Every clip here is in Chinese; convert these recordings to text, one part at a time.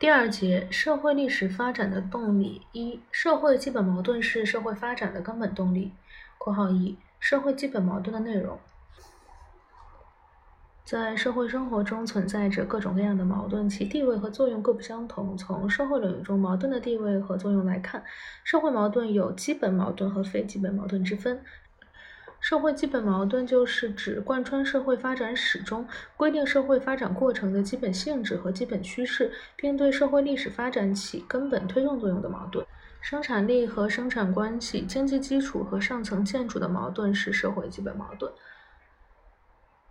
第二节社会历史发展的动力一、社会基本矛盾是社会发展的根本动力。（括号一）社会基本矛盾的内容。在社会生活中存在着各种各样的矛盾，其地位和作用各不相同。从社会领域中矛盾的地位和作用来看，社会矛盾有基本矛盾和非基本矛盾之分。社会基本矛盾就是指贯穿社会发展史中、规定社会发展过程的基本性质和基本趋势，并对社会历史发展起根本推动作用的矛盾。生产力和生产关系、经济基础和上层建筑的矛盾是社会基本矛盾。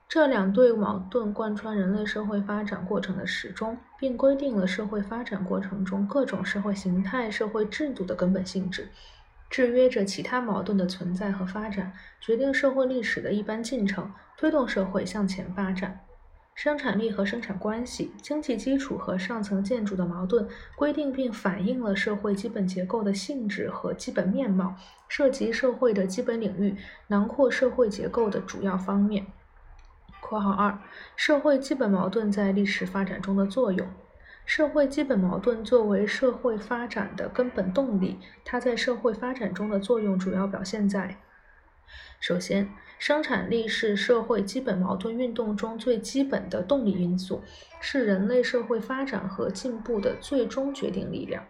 这两对矛盾贯穿人类社会发展过程的始终，并规定了社会发展过程中各种社会形态、社会制度的根本性质。制约着其他矛盾的存在和发展，决定社会历史的一般进程，推动社会向前发展。生产力和生产关系、经济基础和上层建筑的矛盾，规定并反映了社会基本结构的性质和基本面貌，涉及社会的基本领域，囊括社会结构的主要方面。（括号二）社会基本矛盾在历史发展中的作用。社会基本矛盾作为社会发展的根本动力，它在社会发展中的作用主要表现在：首先，生产力是社会基本矛盾运动中最基本的动力因素，是人类社会发展和进步的最终决定力量。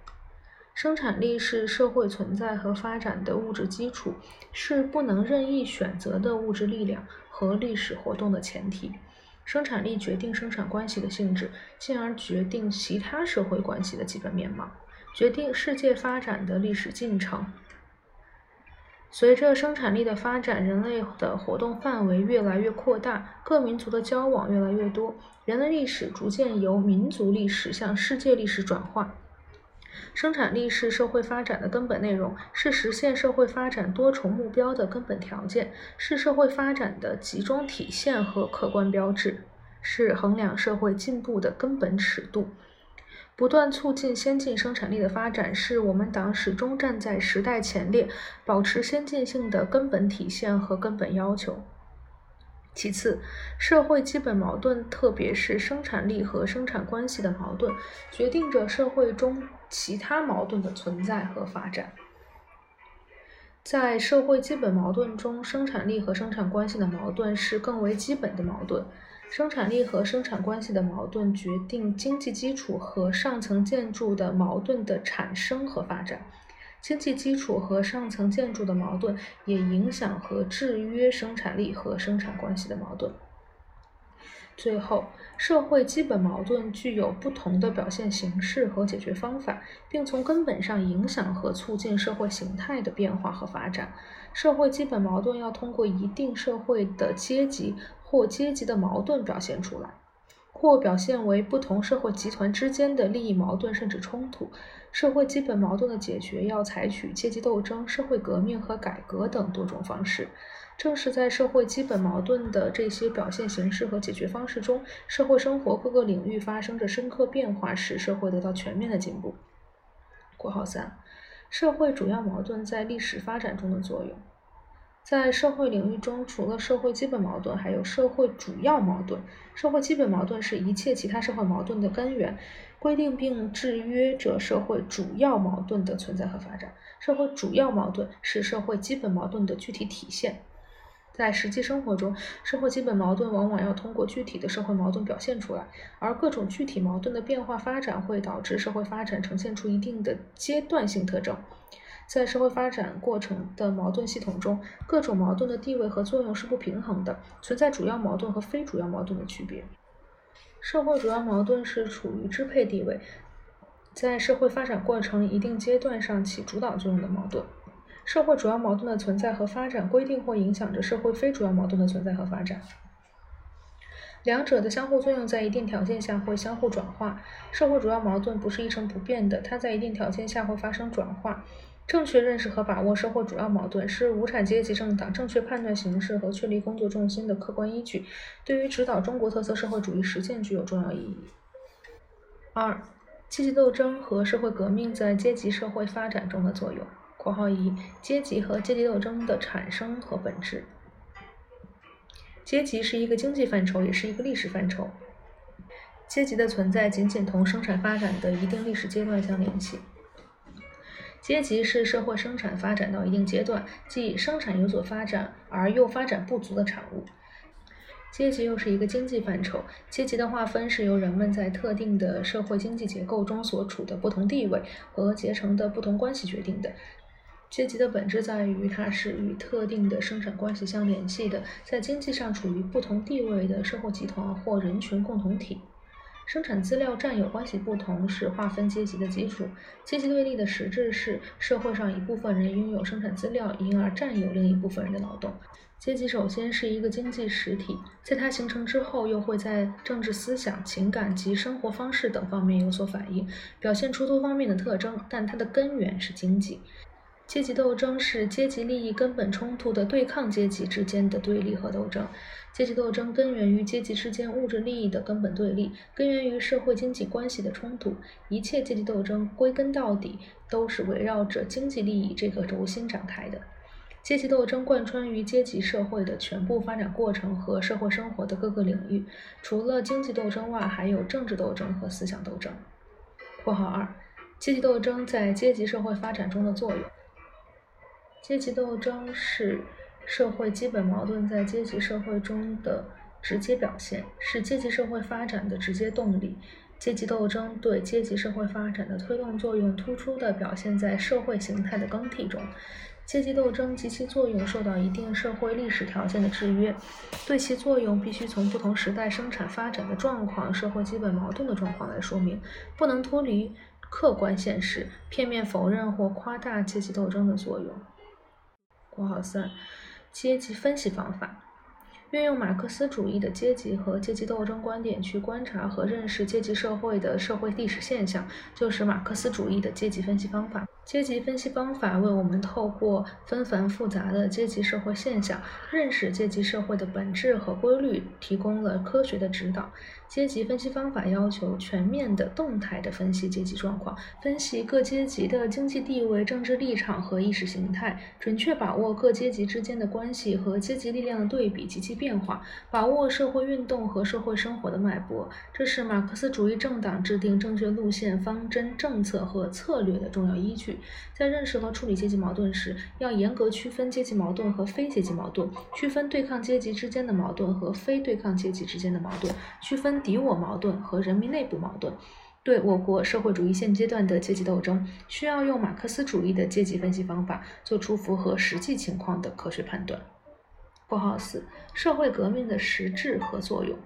生产力是社会存在和发展的物质基础，是不能任意选择的物质力量和历史活动的前提。生产力决定生产关系的性质，进而决定其他社会关系的基本面貌，决定世界发展的历史进程。随着生产力的发展，人类的活动范围越来越扩大，各民族的交往越来越多，人类历史逐渐由民族历史向世界历史转化。生产力是社会发展的根本内容，是实现社会发展多重目标的根本条件，是社会发展的集中体现和客观标志，是衡量社会进步的根本尺度。不断促进先进生产力的发展，是我们党始终站在时代前列、保持先进性的根本体现和根本要求。其次，社会基本矛盾，特别是生产力和生产关系的矛盾，决定着社会中其他矛盾的存在和发展。在社会基本矛盾中，生产力和生产关系的矛盾是更为基本的矛盾。生产力和生产关系的矛盾决定经济基础和上层建筑的矛盾的产生和发展。经济基础和上层建筑的矛盾也影响和制约生产力和生产关系的矛盾。最后，社会基本矛盾具有不同的表现形式和解决方法，并从根本上影响和促进社会形态的变化和发展。社会基本矛盾要通过一定社会的阶级或阶级的矛盾表现出来。或表现为不同社会集团之间的利益矛盾甚至冲突。社会基本矛盾的解决要采取阶级斗争、社会革命和改革等多种方式。正是在社会基本矛盾的这些表现形式和解决方式中，社会生活各个领域发生着深刻变化，使社会得到全面的进步。（括号三）社会主要矛盾在历史发展中的作用。在社会领域中，除了社会基本矛盾，还有社会主要矛盾。社会基本矛盾是一切其他社会矛盾的根源，规定并制约着社会主要矛盾的存在和发展。社会主要矛盾是社会基本矛盾的具体体现。在实际生活中，社会基本矛盾往往要通过具体的社会矛盾表现出来，而各种具体矛盾的变化发展会导致社会发展呈现出一定的阶段性特征。在社会发展过程的矛盾系统中，各种矛盾的地位和作用是不平衡的，存在主要矛盾和非主要矛盾的区别。社会主要矛盾是处于支配地位，在社会发展过程一定阶段上起主导作用的矛盾。社会主要矛盾的存在和发展规定或影响着社会非主要矛盾的存在和发展。两者的相互作用在一定条件下会相互转化。社会主要矛盾不是一成不变的，它在一定条件下会发生转化。正确认识和把握社会主要矛盾，是无产阶级政党正确判断形势和确立工作重心的客观依据，对于指导中国特色社会主义实践具有重要意义。二、阶级斗争和社会革命在阶级社会发展中的作用（括号一）阶级和阶级斗争的产生和本质。阶级是一个经济范畴，也是一个历史范畴。阶级的存在仅仅同生产发展的一定历史阶段相联系。阶级是社会生产发展到一定阶段，即生产有所发展而又发展不足的产物。阶级又是一个经济范畴，阶级的划分是由人们在特定的社会经济结构中所处的不同地位和结成的不同关系决定的。阶级的本质在于，它是与特定的生产关系相联系的，在经济上处于不同地位的社会集团或人群共同体。生产资料占有关系不同是划分阶级的基础。阶级对立的实质是社会上一部分人拥有生产资料，因而占有另一部分人的劳动。阶级首先是一个经济实体，在它形成之后，又会在政治思想、情感及生活方式等方面有所反映，表现出多方面的特征，但它的根源是经济。阶级斗争是阶级利益根本冲突的对抗阶级之间的对立和斗争。阶级斗争根源于阶级之间物质利益的根本对立，根源于社会经济关系的冲突。一切阶级斗争归根到底都是围绕着经济利益这个轴心展开的。阶级斗争贯穿于阶级社会的全部发展过程和社会生活的各个领域。除了经济斗争外，还有政治斗争和思想斗争。（括号二）阶级斗争在阶级社会发展中的作用。阶级斗争是社会基本矛盾在阶级社会中的直接表现，是阶级社会发展的直接动力。阶级斗争对阶级社会发展的推动作用，突出地表现在社会形态的更替中。阶级斗争及其作用受到一定社会历史条件的制约，对其作用必须从不同时代生产发展的状况、社会基本矛盾的状况来说明，不能脱离客观现实，片面否认或夸大阶级斗争的作用。括号三，阶级分析方法，运用马克思主义的阶级和阶级斗争观点去观察和认识阶级社会的社会历史现象，就是马克思主义的阶级分析方法。阶级分析方法为我们透过纷繁复杂的阶级社会现象，认识阶级社会的本质和规律，提供了科学的指导。阶级分析方法要求全面的、动态的分析阶级状况，分析各阶级的经济地位、政治立场和意识形态，准确把握各阶级之间的关系和阶级力量的对比及其变化，把握社会运动和社会生活的脉搏。这是马克思主义政党制定正确路线、方针、政策和策略的重要依据。在认识和处理阶级矛盾时，要严格区分阶级矛盾和非阶级矛盾，区分对抗阶级之间的矛盾和非对抗阶级之间的矛盾，区分敌我矛盾和人民内部矛盾。对我国社会主义现阶段的阶级斗争，需要用马克思主义的阶级分析方法，做出符合实际情况的科学判断。括号四：社会革命的实质和作用。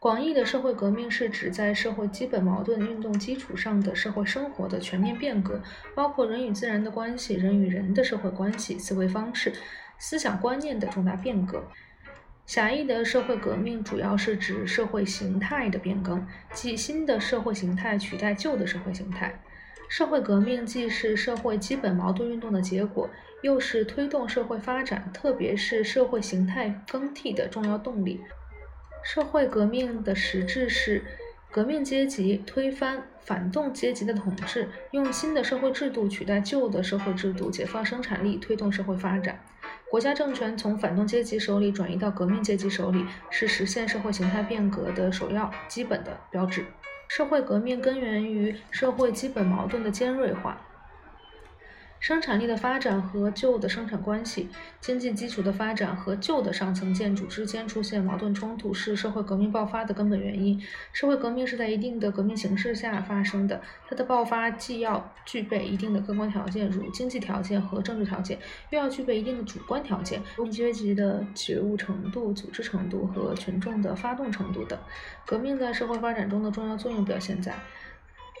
广义的社会革命是指在社会基本矛盾运动基础上的社会生活的全面变革，包括人与自然的关系、人与人的社会关系、思维方式、思想观念的重大变革。狭义的社会革命主要是指社会形态的变更，即新的社会形态取代旧的社会形态。社会革命既是社会基本矛盾运动的结果，又是推动社会发展，特别是社会形态更替的重要动力。社会革命的实质是革命阶级推翻反动阶级的统治，用新的社会制度取代旧的社会制度，解放生产力，推动社会发展。国家政权从反动阶级手里转移到革命阶级手里，是实现社会形态变革的首要、基本的标志。社会革命根源于社会基本矛盾的尖锐化。生产力的发展和旧的生产关系、经济基础的发展和旧的上层建筑之间出现矛盾冲突，是社会革命爆发的根本原因。社会革命是在一定的革命形势下发生的，它的爆发既要具备一定的客观条件，如经济条件和政治条件，又要具备一定的主观条件，如阶级的觉悟程度、组织程度和群众的发动程度等。革命在社会发展中的重要作用表现在。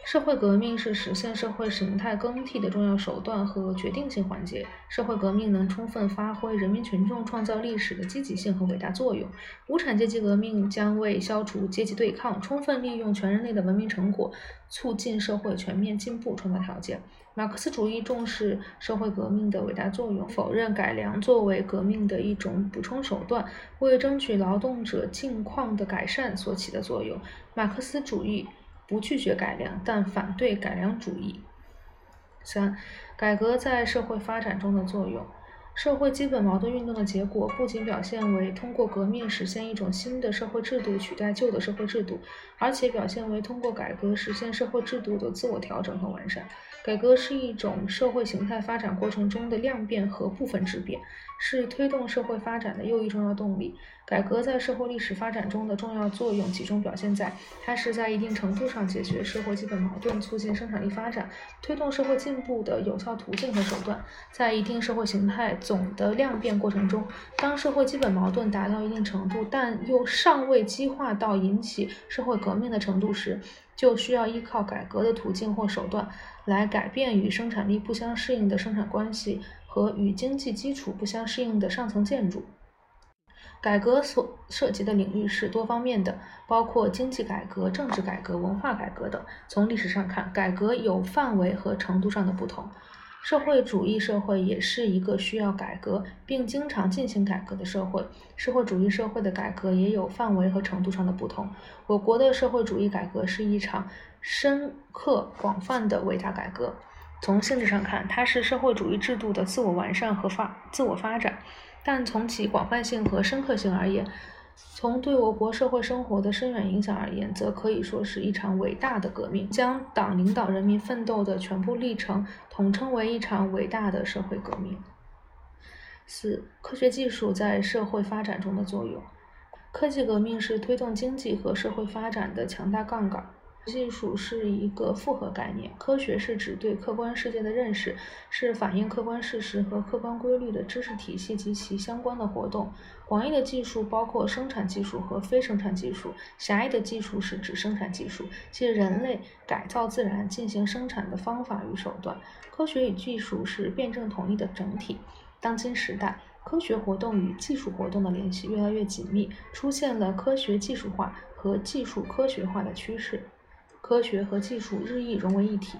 社会革命是实现社会形态更替的重要手段和决定性环节。社会革命能充分发挥人民群众创造历史的积极性和伟大作用。无产阶级革命将为消除阶级对抗、充分利用全人类的文明成果、促进社会全面进步创造条件。马克思主义重视社会革命的伟大作用，否认改良作为革命的一种补充手段，为争取劳动者境况的改善所起的作用。马克思主义。不拒绝改良，但反对改良主义。三、改革在社会发展中的作用。社会基本矛盾运动的结果，不仅表现为通过革命实现一种新的社会制度取代旧的社会制度，而且表现为通过改革实现社会制度的自我调整和完善。改革是一种社会形态发展过程中的量变和部分质变，是推动社会发展的又一重要动力。改革在社会历史发展中的重要作用集中表现在，它是在一定程度上解决社会基本矛盾、促进生产力发展、推动社会进步的有效途径和手段。在一定社会形态总的量变过程中，当社会基本矛盾达到一定程度，但又尚未激化到引起社会革命的程度时，就需要依靠改革的途径或手段。来改变与生产力不相适应的生产关系和与经济基础不相适应的上层建筑。改革所涉及的领域是多方面的，包括经济改革、政治改革、文化改革等。从历史上看，改革有范围和程度上的不同。社会主义社会也是一个需要改革并经常进行改革的社会。社会主义社会的改革也有范围和程度上的不同。我国的社会主义改革是一场深刻、广泛的伟大改革。从性质上看，它是社会主义制度的自我完善和发自我发展；但从其广泛性和深刻性而言，从对我国社会生活的深远影响而言，则可以说是一场伟大的革命，将党领导人民奋斗的全部历程统称为一场伟大的社会革命。四、科学技术在社会发展中的作用。科技革命是推动经济和社会发展的强大杠杆。技术是一个复合概念，科学是指对客观世界的认识，是反映客观事实和客观规律的知识体系及其相关的活动。广义的技术包括生产技术和非生产技术，狭义的技术是指生产技术，即人类改造自然进行生产的方法与手段。科学与技术是辩证统一的整体。当今时代，科学活动与技术活动的联系越来越紧密，出现了科学技术化和技术科学化的趋势。科学和技术日益融为一体。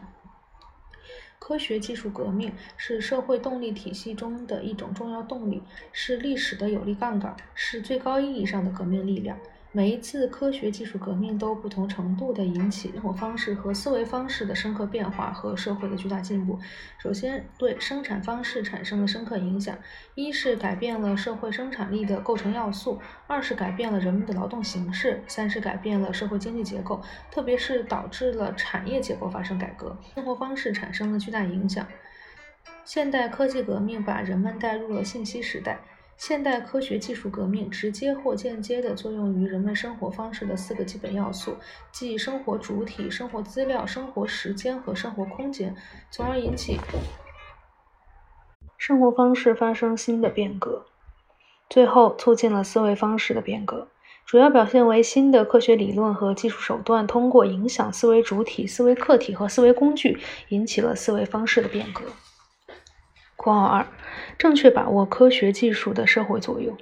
科学技术革命是社会动力体系中的一种重要动力，是历史的有力杠杆，是最高意义上的革命力量。每一次科学技术革命都不同程度地引起生活方式和思维方式的深刻变化和社会的巨大进步。首先，对生产方式产生了深刻影响：一是改变了社会生产力的构成要素；二是改变了人们的劳动形式；三是改变了社会经济结构，特别是导致了产业结构发生改革。生活方式产生了巨大影响。现代科技革命把人们带入了信息时代。现代科学技术革命直接或间接地作用于人们生活方式的四个基本要素，即生活主体、生活资料、生活时间和生活空间，从而引起生活方式发生新的变革，最后促进了思维方式的变革。主要表现为新的科学理论和技术手段通过影响思维主体、思维客体和思维工具，引起了思维方式的变革。括号二，正确把握科学技术的社会作用。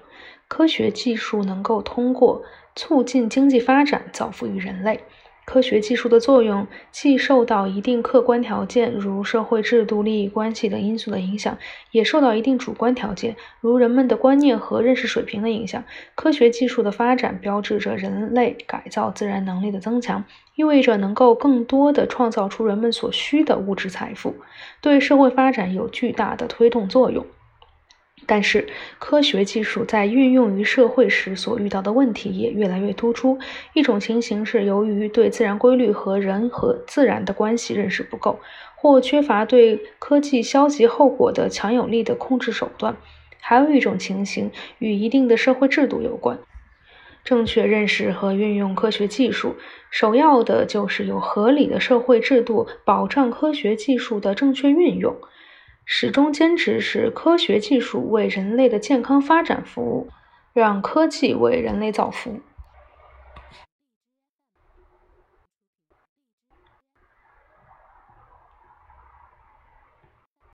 科学技术能够通过促进经济发展，造福于人类。科学技术的作用既受到一定客观条件，如社会制度、利益关系等因素的影响，也受到一定主观条件，如人们的观念和认识水平的影响。科学技术的发展标志着人类改造自然能力的增强，意味着能够更多地创造出人们所需的物质财富，对社会发展有巨大的推动作用。但是，科学技术在运用于社会时所遇到的问题也越来越突出。一种情形是由于对自然规律和人和自然的关系认识不够，或缺乏对科技消极后果的强有力的控制手段；还有一种情形与一定的社会制度有关。正确认识和运用科学技术，首要的就是有合理的社会制度保障科学技术的正确运用。始终坚持使科学技术为人类的健康发展服务，让科技为人类造福。